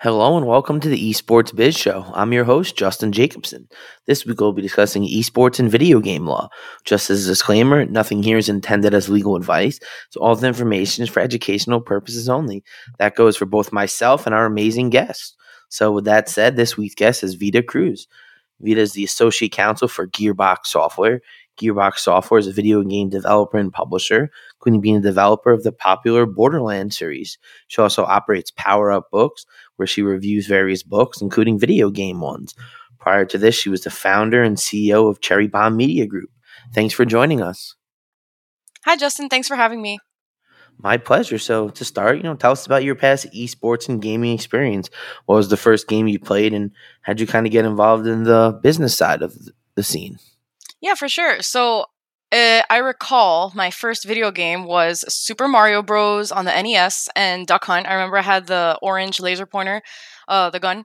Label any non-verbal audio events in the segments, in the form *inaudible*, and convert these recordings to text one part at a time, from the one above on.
Hello and welcome to the Esports Biz Show. I'm your host, Justin Jacobson. This week we'll be discussing esports and video game law. Just as a disclaimer, nothing here is intended as legal advice, so all the information is for educational purposes only. That goes for both myself and our amazing guests. So, with that said, this week's guest is Veda Cruz. Veda is the Associate Counsel for Gearbox Software. Gearbox Software is a video game developer and publisher, including being a developer of the popular Borderlands series. She also operates Power Up Books, where she reviews various books, including video game ones. Prior to this, she was the founder and CEO of Cherry Bomb Media Group. Thanks for joining us. Hi, Justin. Thanks for having me. My pleasure. So, to start, you know, tell us about your past esports and gaming experience. What was the first game you played, and how'd you kind of get involved in the business side of the scene? Yeah, for sure. So uh, I recall my first video game was Super Mario Bros. on the NES and Duck Hunt. I remember I had the orange laser pointer, uh, the gun,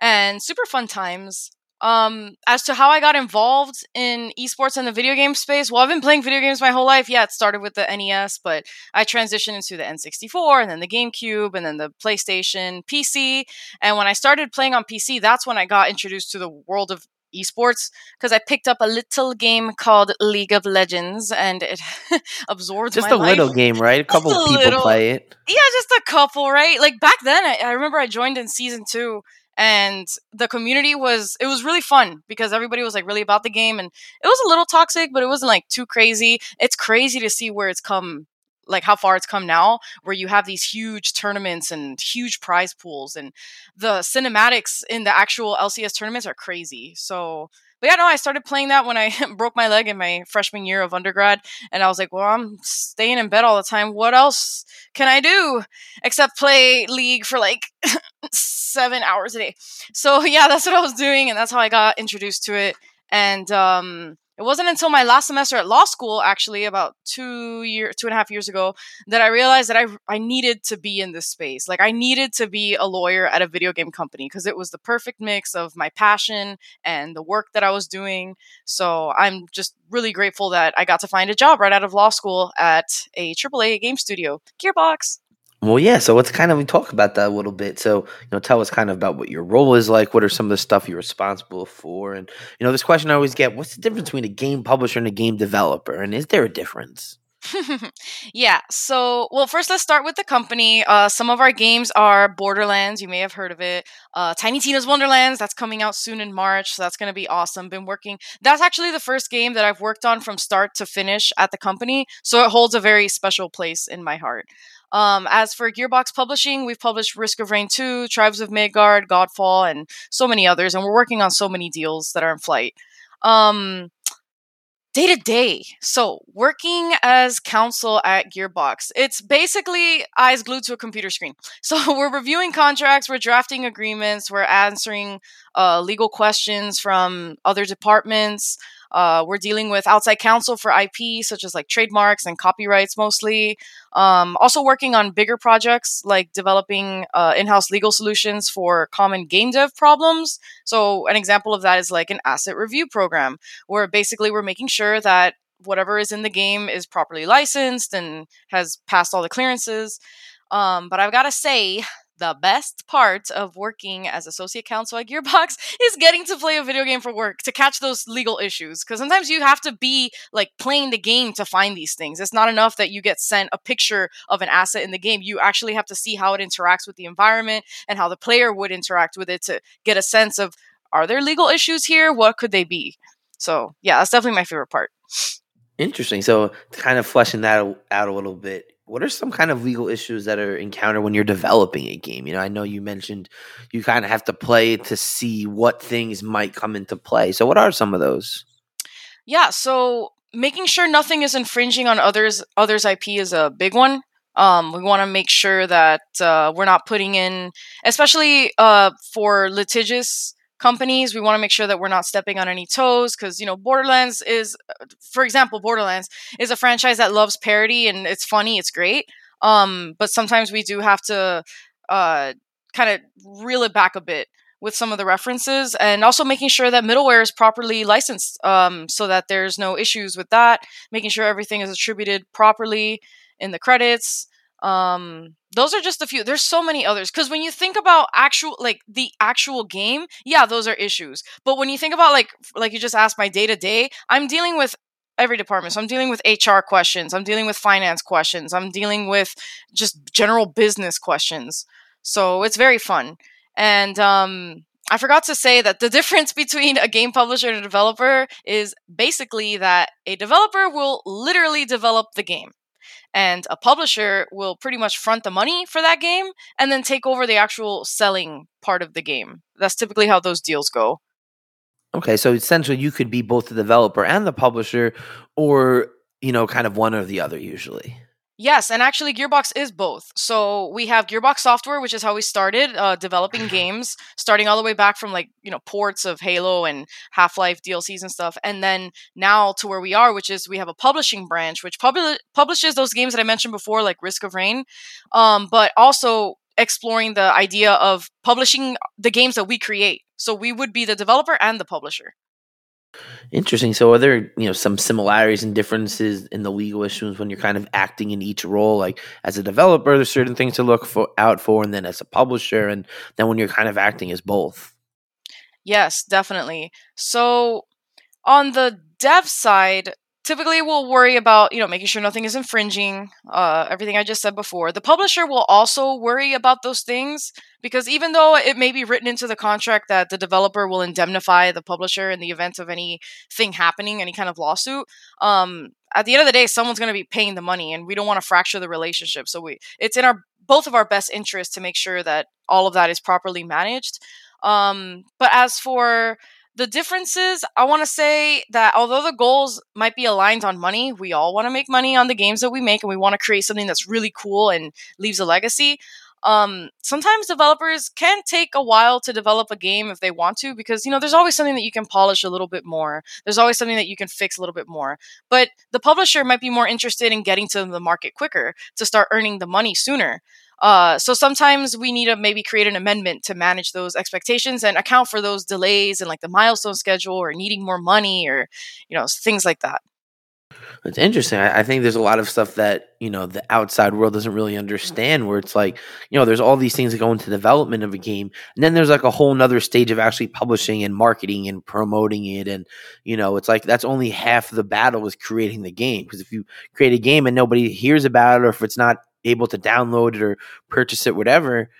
and super fun times. Um, as to how I got involved in esports and the video game space, well, I've been playing video games my whole life. Yeah, it started with the NES, but I transitioned into the N64 and then the GameCube and then the PlayStation, PC. And when I started playing on PC, that's when I got introduced to the world of esports because I picked up a little game called League of Legends and it *laughs* absorbed just a life. little game, right? A couple a people little. play it. Yeah, just a couple, right? Like back then, I, I remember I joined in season two and the community was it was really fun because everybody was like really about the game and it was a little toxic but it wasn't like too crazy it's crazy to see where it's come like how far it's come now where you have these huge tournaments and huge prize pools and the cinematics in the actual lcs tournaments are crazy. So but yeah no i started playing that when i *laughs* broke my leg in my freshman year of undergrad and i was like well i'm staying in bed all the time. What else can i do except play league for like *laughs* seven hours a day? So *laughs* yeah that's what i was doing and that's how i got introduced to it and um it wasn't until my last semester at law school, actually, about two year, two and a half years ago, that I realized that I I needed to be in this space. Like I needed to be a lawyer at a video game company because it was the perfect mix of my passion and the work that I was doing. So I'm just really grateful that I got to find a job right out of law school at a AAA game studio, Gearbox. Well, yeah. So let's kind of talk about that a little bit. So, you know, tell us kind of about what your role is like. What are some of the stuff you're responsible for? And, you know, this question I always get what's the difference between a game publisher and a game developer? And is there a difference? *laughs* yeah. So, well, first let's start with the company. Uh, some of our games are Borderlands. You may have heard of it. Uh, Tiny Tina's Wonderlands. That's coming out soon in March. So that's going to be awesome. Been working. That's actually the first game that I've worked on from start to finish at the company. So it holds a very special place in my heart. Um, as for Gearbox Publishing, we've published Risk of Rain 2, Tribes of Midgard, Godfall, and so many others. And we're working on so many deals that are in flight. Um, day to day. So, working as counsel at Gearbox, it's basically eyes glued to a computer screen. So, *laughs* we're reviewing contracts, we're drafting agreements, we're answering uh, legal questions from other departments. Uh, we're dealing with outside counsel for IP, such as like trademarks and copyrights mostly. Um, also working on bigger projects like developing uh, in-house legal solutions for common game dev problems. So an example of that is like an asset review program, where basically we're making sure that whatever is in the game is properly licensed and has passed all the clearances. Um, but I've got to say, the best part of working as associate counsel at Gearbox *laughs* is getting to play a video game for work to catch those legal issues. Because sometimes you have to be like playing the game to find these things. It's not enough that you get sent a picture of an asset in the game. You actually have to see how it interacts with the environment and how the player would interact with it to get a sense of are there legal issues here? What could they be? So, yeah, that's definitely my favorite part. Interesting. So, kind of fleshing that out a little bit, what are some kind of legal issues that are encountered when you're developing a game? You know, I know you mentioned you kind of have to play to see what things might come into play. So, what are some of those? Yeah, so making sure nothing is infringing on others others IP is a big one. Um, we want to make sure that uh, we're not putting in, especially uh, for litigious companies we want to make sure that we're not stepping on any toes because you know borderlands is for example borderlands is a franchise that loves parody and it's funny it's great um, but sometimes we do have to uh, kind of reel it back a bit with some of the references and also making sure that middleware is properly licensed um, so that there's no issues with that making sure everything is attributed properly in the credits um those are just a few there's so many others because when you think about actual like the actual game yeah those are issues but when you think about like like you just asked my day to day i'm dealing with every department so i'm dealing with hr questions i'm dealing with finance questions i'm dealing with just general business questions so it's very fun and um I forgot to say that the *laughs* difference between a game publisher and a developer is basically that a developer will literally develop the game and a publisher will pretty much front the money for that game and then take over the actual selling part of the game. That's typically how those deals go. Okay, so essentially you could be both the developer and the publisher or, you know, kind of one or the other usually. Yes, and actually, Gearbox is both. So we have Gearbox Software, which is how we started uh, developing games, starting all the way back from like you know ports of Halo and Half Life DLCs and stuff, and then now to where we are, which is we have a publishing branch which pub- publishes those games that I mentioned before, like Risk of Rain, um, but also exploring the idea of publishing the games that we create. So we would be the developer and the publisher. Interesting. So, are there you know some similarities and differences in the legal issues when you're kind of acting in each role? Like as a developer, there's certain things to look for out for, and then as a publisher, and then when you're kind of acting as both. Yes, definitely. So, on the dev side, typically we'll worry about you know making sure nothing is infringing uh, everything i just said before. The publisher will also worry about those things because even though it may be written into the contract that the developer will indemnify the publisher in the event of anything happening any kind of lawsuit um, at the end of the day someone's going to be paying the money and we don't want to fracture the relationship. So we it's in our both of our best interests to make sure that all of that is properly managed. Um, but as for the differences, I want to say that although the goals might be aligned on money, we all want to make money on the games that we make and we want to create something that's really cool and leaves a legacy. Um, sometimes developers can take a while to develop a game if they want to because you know there's always something that you can polish a little bit more. There's always something that you can fix a little bit more. But the publisher might be more interested in getting to the market quicker to start earning the money sooner uh, so sometimes we need to maybe create an amendment to manage those expectations and account for those delays and like the milestone schedule or needing more money or you know things like that. It's interesting. I, think there's a lot of stuff that you know the outside world doesn't really understand. Where it's like you know there's all these things that go into development of a game, and then there's like a whole nother stage of actually publishing and marketing and promoting it. And you know it's like that's only half the battle with creating the game. Because if you create a game and nobody hears about it, or if it's not able to download it or purchase it, whatever.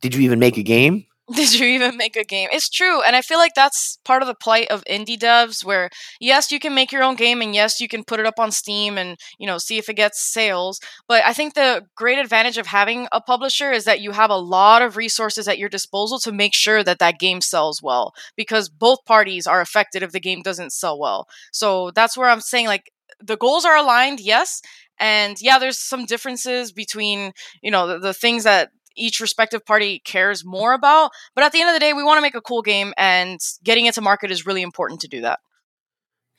Did you even make a game? *laughs* Did you even make a game? It's true. And I feel like that's part of the plight of indie devs where yes, you can make your own game and yes, you can put it up on Steam and, you know, see if it gets sales. But I think the great advantage of having a publisher is that you have a lot of resources at your disposal to make sure that that game sells well because both parties are affected if the game doesn't sell well. So that's where I'm saying like the goals are aligned, yes, and yeah, there's some differences between, you know, the, the things that each respective party cares more about. But at the end of the day, we want to make a cool game, and getting it to market is really important to do that.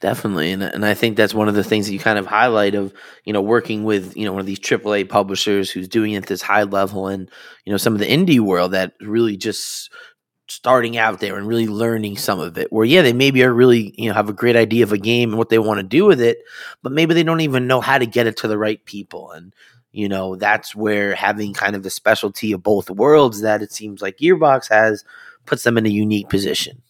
Definitely, and and I think that's one of the things that you kind of highlight of you know working with you know one of these AAA publishers who's doing it at this high level, and you know some of the indie world that really just starting out there and really learning some of it where yeah they maybe are really you know have a great idea of a game and what they want to do with it but maybe they don't even know how to get it to the right people and you know, that's where having kind of the specialty of both worlds that it seems like Gearbox has puts them in a unique position.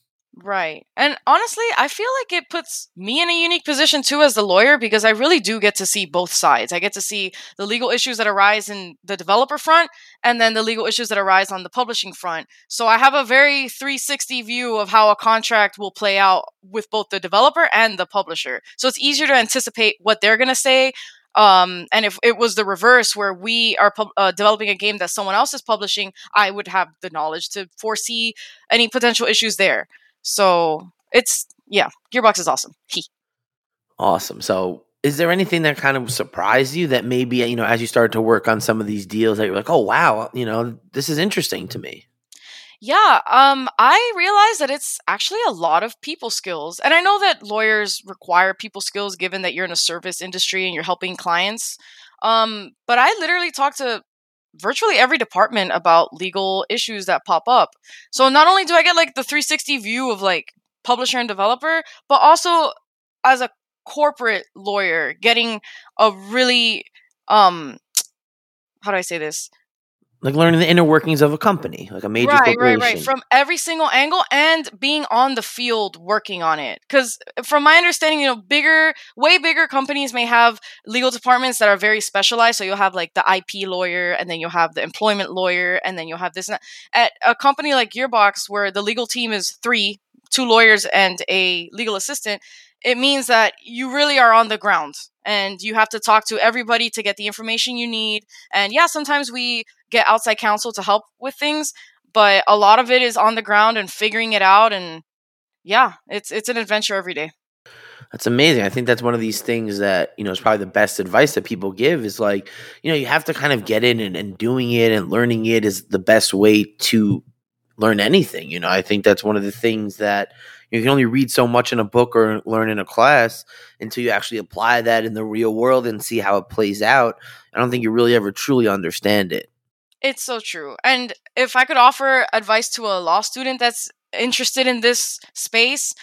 Right. And honestly, I feel like it puts me in a unique position too as the lawyer because I really do get to see both sides. I get to see the legal issues that arise in the developer front and then the legal issues that arise on the publishing front. So I have a very 360 view of how a contract will play out with both the developer and the publisher. So it's easier to anticipate what they're going to say, um, and if it was the reverse, where we are uh, developing a game that someone else is publishing, I would have the knowledge to foresee any potential issues there. So it's yeah, Gearbox is awesome. He. Awesome. So is there anything that kind of surprised you that maybe you know as you started to work on some of these deals that you're like, oh wow, you know this is interesting to me. Yeah, um, I realize that it's actually a lot of people skills. And I know that lawyers require people skills given that you're in a service industry and you're helping clients. Um, but I literally talk to virtually every department about legal issues that pop up. So not only do I get like the 360 view of like publisher and developer, but also as a corporate lawyer getting a really um *tsk* how do I say this? Like learning the inner workings of a company, like a major right, corporation. Right, right, From every single angle and being on the field working on it. Because from my understanding, you know, bigger, way bigger companies may have legal departments that are very specialized. So you'll have like the IP lawyer, and then you'll have the employment lawyer, and then you'll have this. At a company like Gearbox, where the legal team is three, two lawyers and a legal assistant, it means that you really are on the ground and you have to talk to everybody to get the information you need. And yeah, sometimes we get outside counsel to help with things, but a lot of it is on the ground and figuring it out and yeah, it's it's an adventure every day. That's amazing. I think that's one of these things that, you know, is probably the best advice that people give is like, you know, you have to kind of get in and, and doing it and learning it is the best way to learn anything. You know, I think that's one of the things that you can only read so much in a book or learn in a class until you actually apply that in the real world and see how it plays out. I don't think you really ever truly understand it. It's so true. And if I could offer advice to a law student that's interested in this space,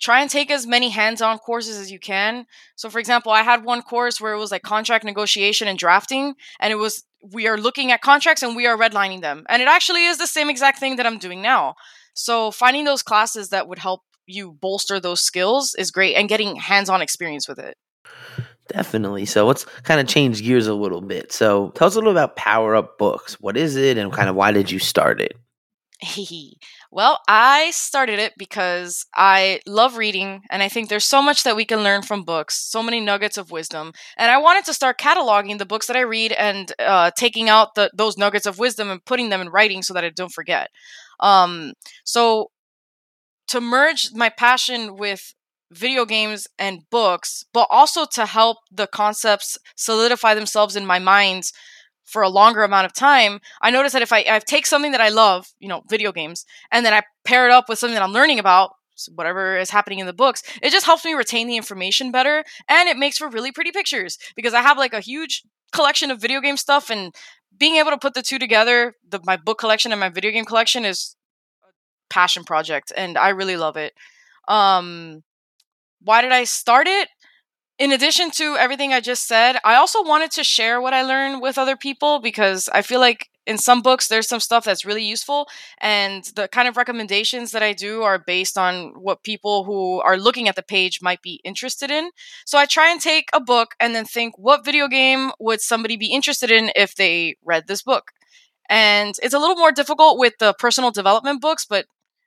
try and take as many hands-on courses as you can. So for example, I had one course where it was like contract negotiation and drafting and it was we are looking at contracts and we are redlining them. And it actually is the same exact thing that I'm doing now. So finding those classes that would help you bolster those skills is great and getting hands-on experience with it. Definitely. So let's kind of change gears a little bit. So tell us a little about Power Up Books. What is it and kind of why did you start it? *laughs* well, I started it because I love reading and I think there's so much that we can learn from books, so many nuggets of wisdom. And I wanted to start cataloging the books that I read and uh, taking out the, those nuggets of wisdom and putting them in writing so that I don't forget. Um, so to merge my passion with video games and books, but also to help the concepts solidify themselves in my mind for a longer amount of time, I notice that if I, I take something that I love, you know, video games, and then I pair it up with something that I'm learning about, whatever is happening in the books, it just helps me retain the information better and it makes for really pretty pictures because I have like a huge collection of video game stuff and being able to put the two together, the, my book collection and my video game collection is passion project and I really love it. Um why did I start it? In addition to everything I just said, I also wanted to share what I learned with other people because I feel like in some books there's some stuff that's really useful and the kind of recommendations that I do are based on what people who are looking at the page might be interested in. So I try and take a book and then think what video game would somebody be interested in if they read this book. And it's a little more difficult with the personal development books, but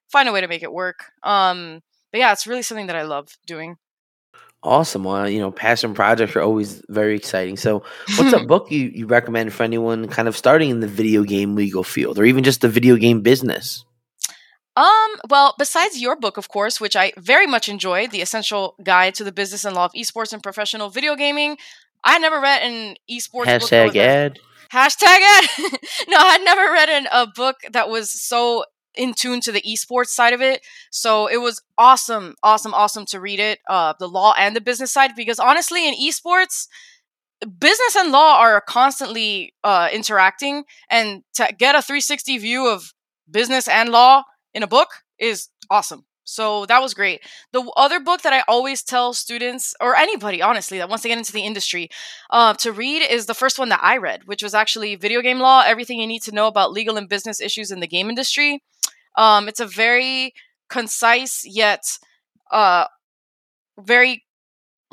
find a way to make it work. Um, but yeah, it's really something that I love doing. Awesome. Well, you know, passion projects are always very exciting. So, what's a *laughs* book you, you recommend for anyone kind of starting in the video game legal field or even just the video game business? Um, well, besides your book, of course, which I very much enjoyed, The Essential Guide to the Business and Law of Esports and Professional Video Gaming, I never read an esports Hashtag book. ad. Hashtag ad. *laughs* no, I had never read an, a book that was so in tune to the esports side of it. So it was awesome, awesome, awesome to read it, uh, the law and the business side, because honestly, in esports, business and law are constantly uh, interacting, and to get a 360 view of business and law in a book is awesome. So that was great. The other book that I always tell students or anybody, honestly, that wants to get into the industry uh, to read is the first one that I read, which was actually Video Game Law Everything You Need to Know About Legal and Business Issues in the Game Industry. Um, it's a very concise yet uh, very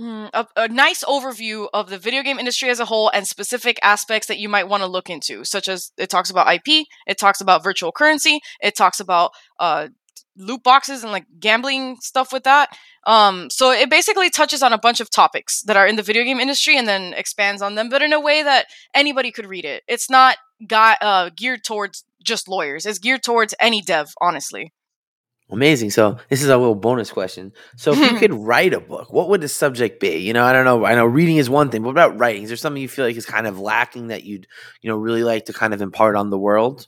mm, a, a, nice overview of the video game industry as a whole and specific aspects that you might want to look into, such as it talks about IP, it talks about virtual currency, it talks about uh, loot boxes and like gambling stuff with that. Um, so it basically touches on a bunch of topics that are in the video game industry and then expands on them, but in a way that anybody could read it. It's not got uh, geared towards just lawyers. It's geared towards any dev, honestly. Amazing. So this is a little bonus question. So if you *laughs* could write a book, what would the subject be? You know, I don't know. I know reading is one thing, but what about writing? Is there something you feel like is kind of lacking that you'd, you know, really like to kind of impart on the world?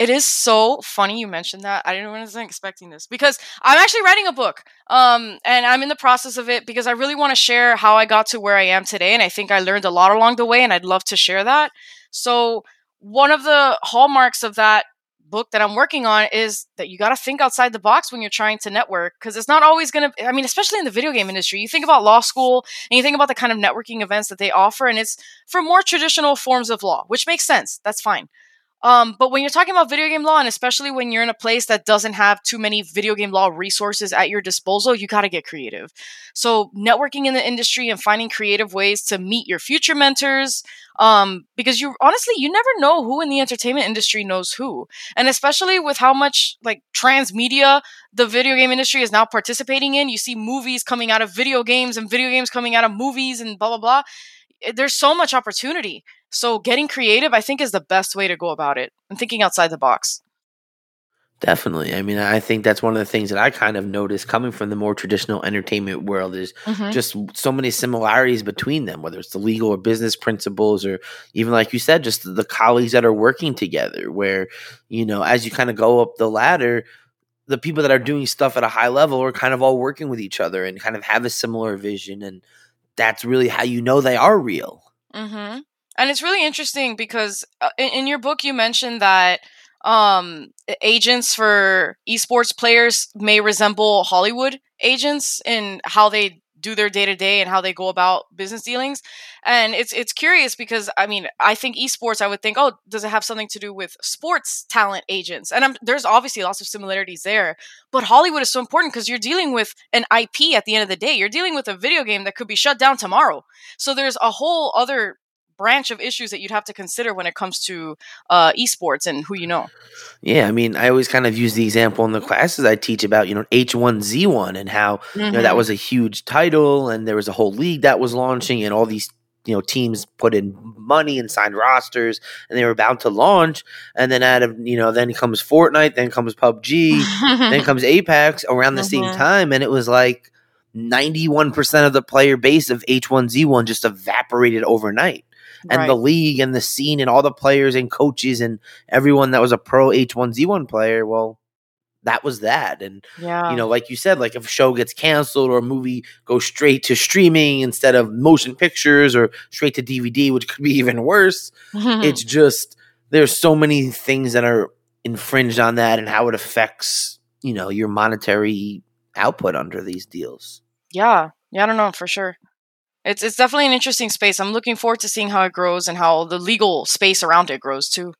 It is so funny you mentioned that. I didn't wasn't expecting this because I'm actually writing a book. Um, and I'm in the process of it because I really want to share how I got to where I am today. And I think I learned a lot along the way, and I'd love to share that. So one of the hallmarks of that book that I'm working on is that you got to think outside the box when you're trying to network because it's not always going to I mean especially in the video game industry you think about law school and you think about the kind of networking events that they offer and it's for more traditional forms of law which makes sense that's fine um, but when you're talking about video game law, and especially when you're in a place that doesn't have too many video game law resources at your disposal, you got to get creative. So, networking in the industry and finding creative ways to meet your future mentors, um, because you honestly, you never know who in the entertainment industry knows who. And especially with how much like transmedia the video game industry is now participating in, you see movies coming out of video games and video games coming out of movies and blah, blah, blah. There's so much opportunity. So getting creative, I think, is the best way to go about it and thinking outside the box. Definitely. I mean, I think that's one of the things that I kind of noticed coming from the more traditional entertainment world is mm-hmm. just so many similarities between them, whether it's the legal or business principles, or even like you said, just the colleagues that are working together, where, you know, as you kind of go up the ladder, the people that are doing stuff at a high level are kind of all working with each other and kind of have a similar vision. And that's really how you know they are real. Mm-hmm. And it's really interesting because uh, in, in your book you mentioned that um, agents for esports players may resemble Hollywood agents in how they do their day to day and how they go about business dealings. And it's it's curious because I mean I think esports I would think oh does it have something to do with sports talent agents? And I'm, there's obviously lots of similarities there. But Hollywood is so important because you're dealing with an IP at the end of the day. You're dealing with a video game that could be shut down tomorrow. So there's a whole other branch of issues that you'd have to consider when it comes to uh, esports and who you know. Yeah, I mean, I always kind of use the example in the classes I teach about, you know, H1Z1 and how, mm-hmm. you know, that mm-hmm. was a huge title and there was a whole league that was launching and all these you know teams put in money and signed rosters and they were about to launch and then out of you know then comes Fortnite then comes PUBG then comes *laughs* Apex around the mm-hmm. same time and it was like 91% of the player base of H1Z1 just evaporated overnight and right. the league and the scene and all the players and coaches and everyone that was a pro H1Z1 player, well, that was that. And yeah. you know, like you said, like if a show gets canceled or a movie goes straight to streaming instead of motion pictures or straight to DVD, which could be even worse, *laughs* it's just there's so many things that are infringed on that and how it affects, you know, your monetary output under these deals. Yeah. Yeah, I don't know for sure. It's it's definitely an interesting space. I'm looking forward to seeing how it grows and how the legal space around it grows too.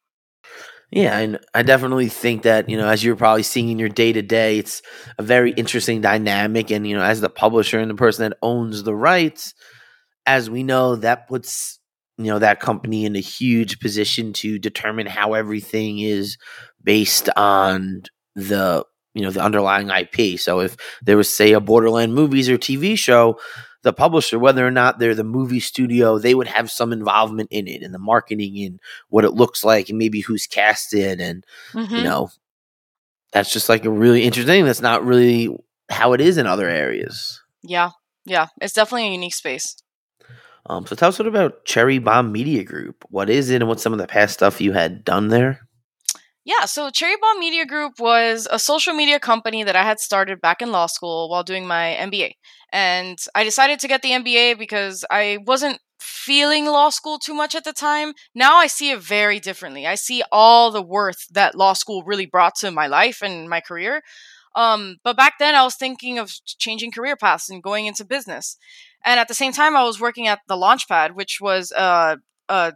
Yeah, and I definitely think that, you know, as you're probably seeing in your day to day, it's a very interesting dynamic. And, you know, as the publisher and the person that owns the rights, as we know, that puts, you know, that company in a huge position to determine how everything is based on the, you know, the underlying IP. So if there was, say, a Borderland movies or TV show, the publisher, whether or not they're the movie studio, they would have some involvement in it and the marketing and what it looks like and maybe who's cast in and mm-hmm. you know that's just like a really interesting that's not really how it is in other areas. Yeah. Yeah. It's definitely a unique space. Um, so tell us what about Cherry Bomb Media Group. What is it and what's some of the past stuff you had done there? Yeah, so Cherry Bomb Media Group was a social media company that I had started back in law school while doing my MBA. And I decided to get the MBA because I wasn't feeling law school too much at the time. Now I see it very differently. I see all the worth that law school really brought to my life and my career. Um, but back then, I was thinking of changing career paths and going into business. And at the same time, I was working at the Launchpad, which was uh, a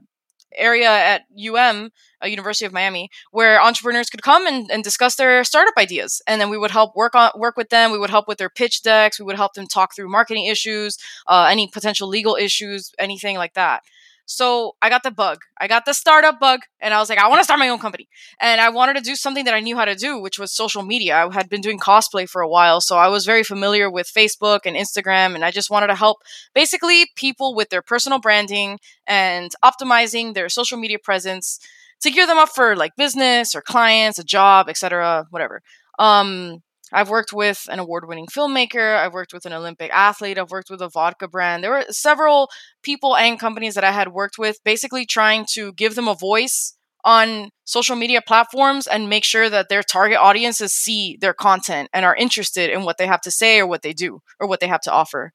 area at UM, a University of Miami, where entrepreneurs could come and, and discuss their startup ideas. And then we would help work on work with them. We would help with their pitch decks. We would help them talk through marketing issues, uh, any potential legal issues, anything like that. So I got the bug. I got the startup bug, and I was like, I want to start my own company. And I wanted to do something that I knew how to do, which was social media. I had been doing cosplay for a while, so I was very familiar with Facebook and Instagram, and I just wanted to help basically people with their personal branding and optimizing their social media presence to gear them up for like business or clients, a job, etc., whatever. Um, I've worked with an award winning filmmaker. I've worked with an Olympic athlete. I've worked with a vodka brand. There were several people and companies that I had worked with, basically trying to give them a voice on social media platforms and make sure that their target audiences see their content and are interested in what they have to say or what they do or what they have to offer.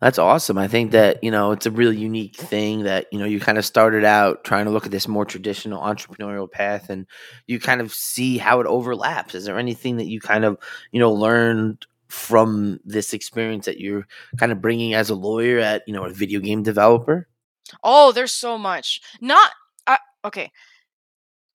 That's awesome. I think that, you know, it's a really unique thing that, you know, you kind of started out trying to look at this more traditional entrepreneurial path and you kind of see how it overlaps. Is there anything that you kind of, you know, learned from this experience that you're kind of bringing as a lawyer at, you know, a video game developer? Oh, there's so much. Not uh, okay.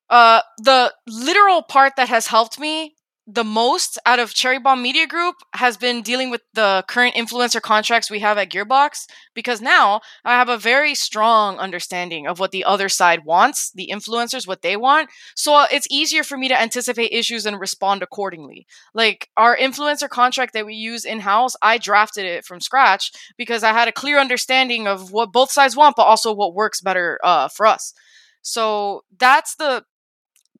Uh the literal part that has helped me the most out of Cherry Bomb Media Group has been dealing with the current influencer contracts we have at Gearbox because now I have a very strong understanding of what the other side wants, the influencers, what they want. So it's easier for me to anticipate issues and respond accordingly. Like our influencer contract that we use in house, I drafted it from scratch because I had a clear understanding of what both sides want, but also what works better uh, for us. So that's the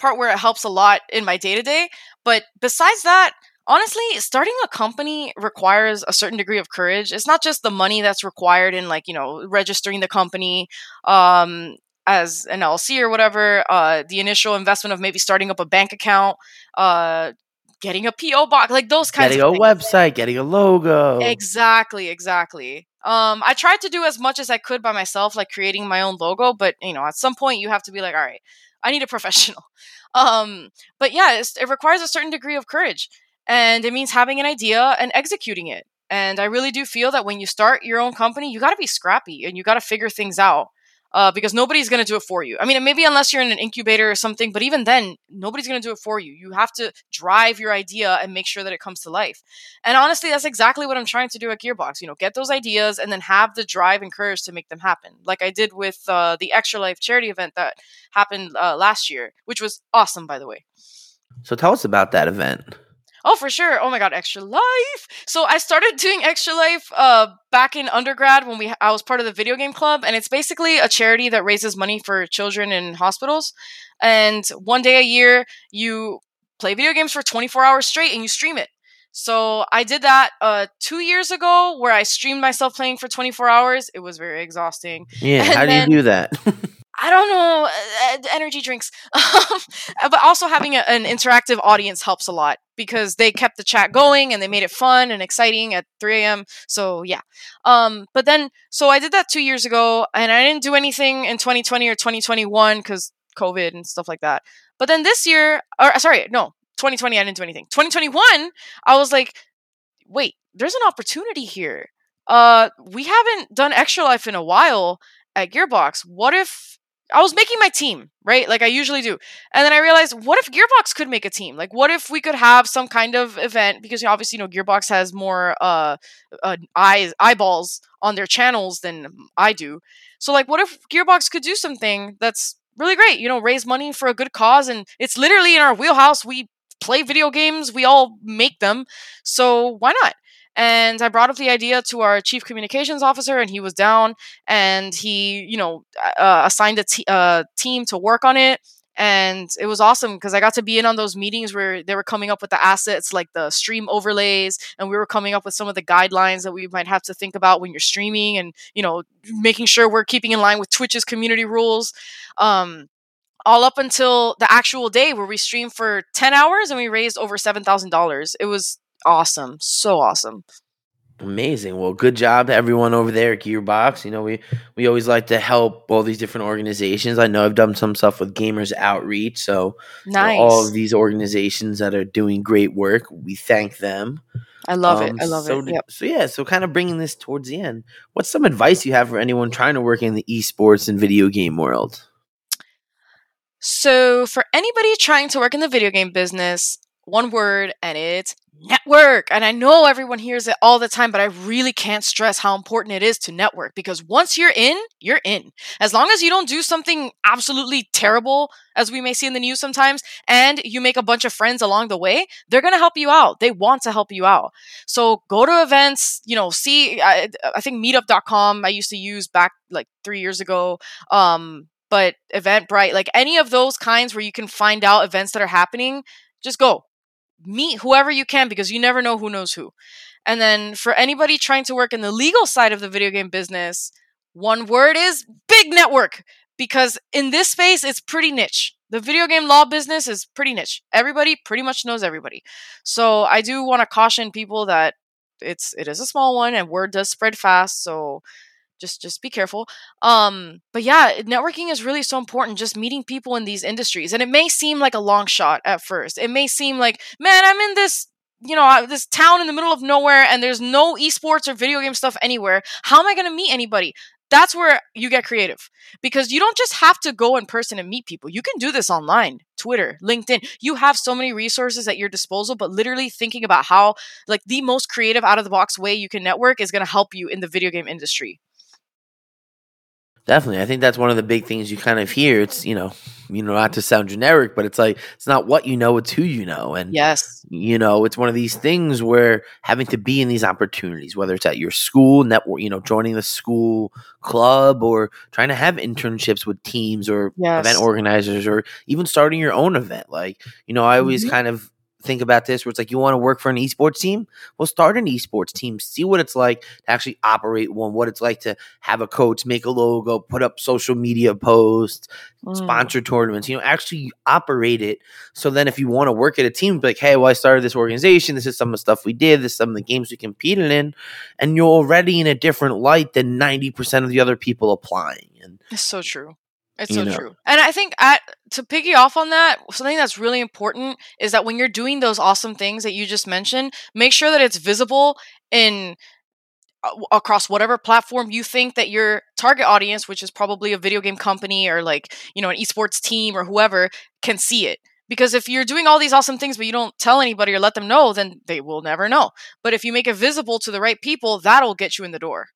part where it helps a lot in my day to day. But besides that, honestly, starting a company requires a certain degree of courage. It's not just the money that's required in like, you know, registering the company um, as an LLC or whatever, uh, the initial investment of maybe starting up a bank account, uh, getting a PO box, like those kinds getting of a website, getting a logo. Exactly, exactly. Um, I tried to do as much as I could by myself, like creating my own logo, but you know, at some point you have to be like, all right, I need a professional. *laughs* Um, but yeah, it requires a certain degree of courage, and it means having an idea and executing it. And I really do feel that when you start your own company, you got to be scrappy and you got to figure things out uh, because nobody's going to do it for you. I mean, maybe unless you're in an incubator or something, but even then, nobody's going to do it for you. You have to drive your idea and make sure that it comes to life. And honestly, that's exactly what I'm trying to do at Gearbox. You know, get those ideas and then have the drive and courage to make them happen. Like I did with uh, the Extra Life charity event that happened uh, last year, which was awesome, by the way. So tell us about that event. Oh, for sure. Oh my god, Extra Life. So I started *laughs* doing Extra Life uh back in undergrad when we I was part of the video game club and it's basically a charity that raises money for children in hospitals. And one day a year you play video games for 24 hours straight and you stream it. So I did that uh 2 years ago where I streamed myself playing for 24 hours. It was very exhausting. Yeah, *laughs* and how do you do that? *laughs* I don't know, uh, uh energy drinks. *laughs* but also having a, an interactive audience helps a lot because they kept the chat going and they made it fun and exciting at 3 a.m. So yeah. Um, but then, so I did that two years ago and I didn't do anything in 2020 or 2021 because COVID and stuff like that. But then this year, or sorry, no, 2020, I didn't do anything. 2021, I was like, wait, there's an opportunity here. Uh, we haven't done Extra Life in a while at Gearbox. What if I was making my team, right? Like I usually do. And then I realized, what if Gearbox could make a team? Like, what if we could have some kind of event? Because obviously, you know, Gearbox has more uh, uh, eyes, eyeballs on their channels than I do. So, like, what if Gearbox could do something that's really great? You know, raise money for a good cause, and it's literally in our wheelhouse. We play video games, we all make them. So why not? And I brought up the idea to our chief communications officer, and he was down. And he, you know, uh, assigned a team to work on it, and it was awesome because I got to be in on those meetings where they were coming up with the assets, like the stream overlays, and we were coming up with some of the guidelines that we might have to think about when you're streaming, and you know, making sure we're keeping in line with Twitch's community rules. Um, all up until the actual day where we streamed for 10 hours and we raised over $7,000. It was awesome. So awesome. Amazing. Well, good job to everyone over there at Gearbox. You know, we we always like to help all these different organizations. I know I've done some stuff with Gamers Outreach, so you know, all of these organizations that are doing great work, we thank them. I love it. Um, I love so it. Yep. So yeah, so kind of bringing this towards the end. What's some advice you have for anyone trying to work in the esports and video game world? So, for anybody trying to work in the video game business, one word and it's network. And I know everyone hears it all the time, but I really can't stress how important it is to network because once you're in, you're in. As long as you don't do something absolutely terrible, as we may see in the news sometimes, and you make a bunch of friends along the way, they're going to help you out. They want to help you out. So go to events, you know, see, I, I think meetup.com I used to use back like three years ago. Um, but Eventbrite, like any of those kinds where you can find out events that are happening, just go. Meet whoever you can because you never know who knows who. And then for anybody trying to work in the legal side of the video game business, one word is big network because in this space it's pretty niche. The video game law business is pretty niche. Everybody pretty much knows everybody. So I do want to caution people that it's it is a small one and word does spread fast, so just just be careful. Um but yeah networking is really so important just meeting people in these industries and it may seem like a long shot at first. It may seem like man i'm in this you know this town in the middle of nowhere and there's no esports or video game stuff anywhere. How am i going to meet anybody? That's where you get creative because you don't just have to go in person and meet people. You can do this online twitter linkedin. You have so many resources at your disposal but literally thinking about how like the most creative out of the box way you can network is going to help you in the video game industry Definitely. I think that's one of the big things you kind of hear. It's, you know, you know, not to sound generic, but it's like it's not what you know, it's who you know. And yes you know, it's one of these things where having to be in these opportunities, whether it's at your school network, you know, joining the school club or trying to have internships with teams or Yes. event organizers or even starting your own event. Like, you know, I always Mhm. kind of think about this where it's like you want to work for an esports team well start an esports team see what it's like to actually operate one what it's like to have a coach make a logo put up social media posts Mm. sponsor tournaments, you know, actually operate it. So then if you want to work at a team, be like, hey, well, I started this organization. This is some of the stuff we did. This is some of the games we competed in. And you're already in a different light than 90% of the other people applying. And It's so true. It's so know. true. And I think at to piggy off on that, something that's really important is that when you're doing those awesome things that you just mentioned, make sure that it's visible in uh, across whatever platform you think that your target audience, which is probably a video game company or like, you know, an esports team or whoever, can see it. Because if you're doing all these awesome things but you don't tell anybody or let them know, then they will never know. But if you make it visible to the right people, that'll get you in the door.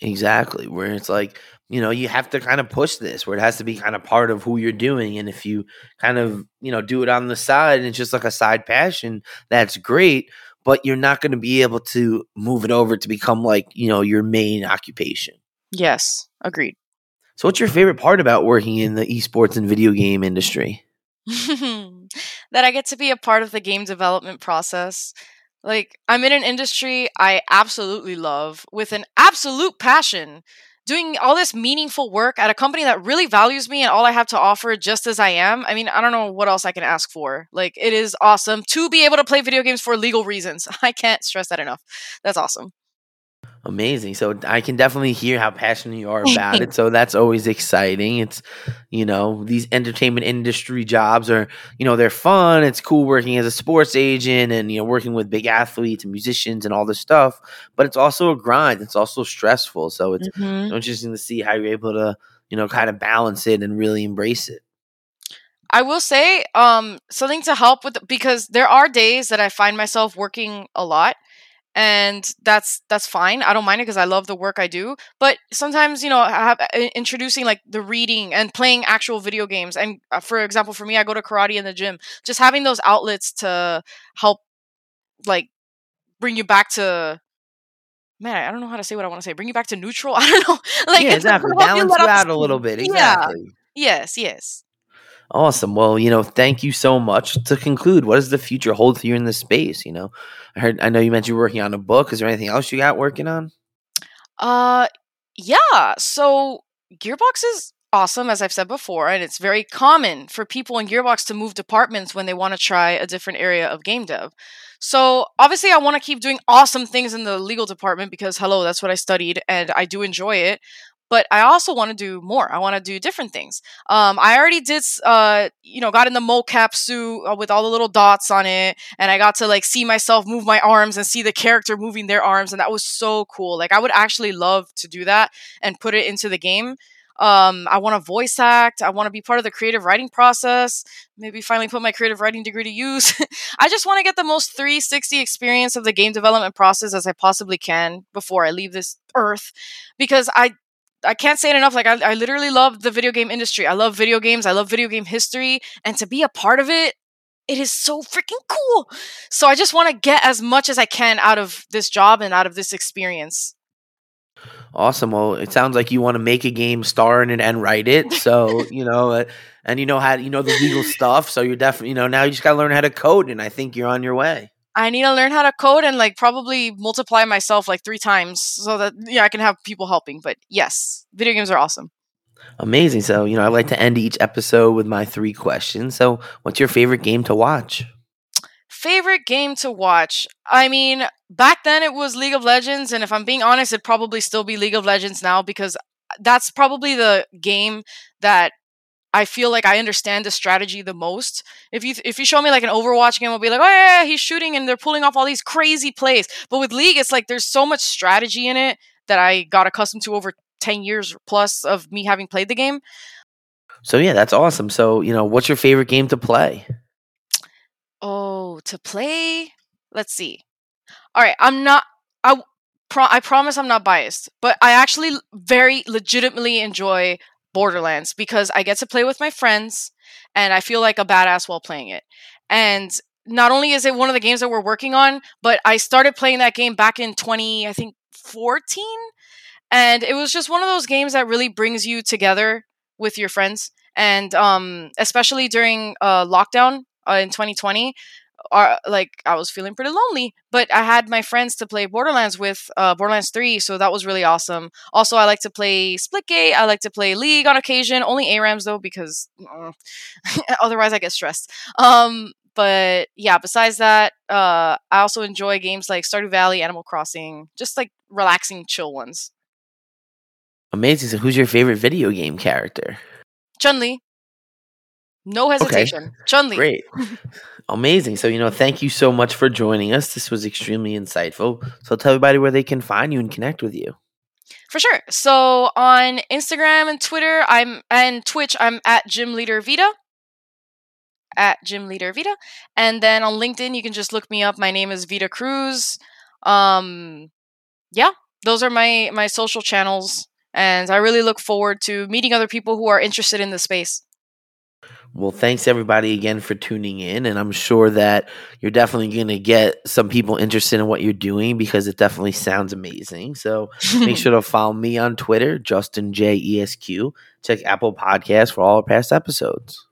exactly where it's like, you know, you have to kind of push this where it has to be kind of part of who you're doing. And if you kind of, you know, do it on the side and it's just like a side passion, that's great. But you're not going to be able to move it over to become like, you know, your main occupation. Yes, agreed. So, what's your favorite part about working in the esports and video game industry? *laughs* that I get to be a part of the game development process. Like, I'm in an industry I absolutely love with an absolute passion, doing all this meaningful work at a company that really values me and all I have to offer just as I am. I mean, I don't know what else I can ask for. Like, it is awesome to be able to play video games for legal reasons. *laughs* I can't stress that enough. That's awesome. Amazing. So, I can definitely hear how passionate you are about it. *laughs* So, that's always exciting. It's, you know, these entertainment industry jobs are, you know, they're fun. It's cool working as a sports agent and, you know, working with big athletes and musicians and all this stuff. But it's also a grind, it's also stressful. So, it's Mhm. interesting to see how you're able to, you know, kind of balance it and really embrace it. I will say um, something to help with because there are days that I find myself working a lot, and that's that's fine. I don't mind it because I love the work I do. But sometimes, you know, I have, uh, introducing like the reading and playing actual video games, and uh, for example, for me, I go to karate in the gym. Just having those outlets to help, like, bring you back to. Man, I don't know how to say what I want to say. Bring you back to neutral. *laughs* I don't know. Like, yeah, exactly. Balance you out a little bit. Yeah. Yes. Yes. Awesome. Well, you know, thank you so much. To conclude, what does the future hold for you in this space? You know, I heard, I know you mentioned you're working on a book. Is there anything else you got working on? Uh, yeah. So Gearbox is awesome, as I've said before, and it's very common for people in Gearbox to move departments when they want to try a different area of game dev. So obviously, I want to keep doing awesome things in the legal department because, hello, that's what I studied and I do enjoy it. But I also want to do more. I want to do different things. Um, I already did, uh, you know, got in the mocap suit uh, with all the little dots on it, and I got to like see myself move my arms and see the character moving their arms, and that was so cool. Like I would actually love to do that and put it into the game um, I want to voice act. I want to be part of the creative writing process. Maybe finally put my creative writing degree to use. *laughs* I just want to get the most 360 experience of the game development process as I possibly can before I leave this earth because I I can't say it enough. Like I, I literally love the video game industry. I love video games. I love video game history, and to be a part of it, it is so freaking cool. So I just want to get as much as I can out of this job and out of this experience. Awesome. Well, it sounds like you want to make a game, star in it, and write it. *laughs* So you know, uh, and you know how you know the legal stuff. So you're definitely you know now you just got to learn how to code, and I think you're on your way. I need to learn how to code and like probably multiply myself like three times so that yeah I can have people helping. But yes, video games are awesome. Amazing. So you know I like to end each episode with my three questions. So what's your favorite game to watch? Favorite game to watch? I mean, back then it was League of Legends, and if I'm being honest, it'd probably still be League of Legends now because that's probably the game that I feel like I understand the strategy the most. If you if you show me like an Overwatch game, I'll be like, oh yeah, he's shooting and they're pulling off all these crazy plays. But with League, it's like there's so much strategy in it that I got accustomed to over ten years plus of me having played the game. So yeah, that's awesome. So you know, what's your favorite game to play? Oh, to play? Let's see. All right, I'm not I I promise I'm not biased, but I actually very legitimately enjoy Borderlands because I get to play with my friends and I feel like a badass while playing it. And not only is it one of the games that we're working on, but I started playing that game back in 20, I think 14, and it was just one of those games that really brings you together with your friends and um especially during uh lockdown uh, in 2020 are like I was feeling pretty lonely, but I had my friends to play Borderlands with, uh, Borderlands 3, so that was really awesome. Also, I like to play Splitgate, I like to play League on occasion, only ARAMs though, because uh, *laughs* otherwise I get stressed. Um, but yeah, besides that, uh, I also enjoy games like Stardew Valley, Animal Crossing, just like relaxing, chill ones. Amazing. So, who's your favorite video game character? Chun Li. No hesitation. Okay. Chun Li. Great. *laughs* *laughs* Amazing. So, you know, thank you so much for joining us. This was extremely insightful. So, tell everybody where they can find you and connect with you. For sure. So, on Instagram and Twitter, I'm and Twitch, I'm at Gym Leader Veda. At Gym Leader Veda. And then on LinkedIn, you can just look me up. My name is Veda Cruz. Um yeah, those are my my social channels and I really look forward to meeting other people who are interested in the space. Well, thanks everybody again for tuning in. And I'm sure that you're definitely going to get some people interested in what you're doing because it definitely sounds amazing. So *laughs* make sure to follow me on Twitter, Justin J E S Q. Check Apple Podcasts for all our past episodes.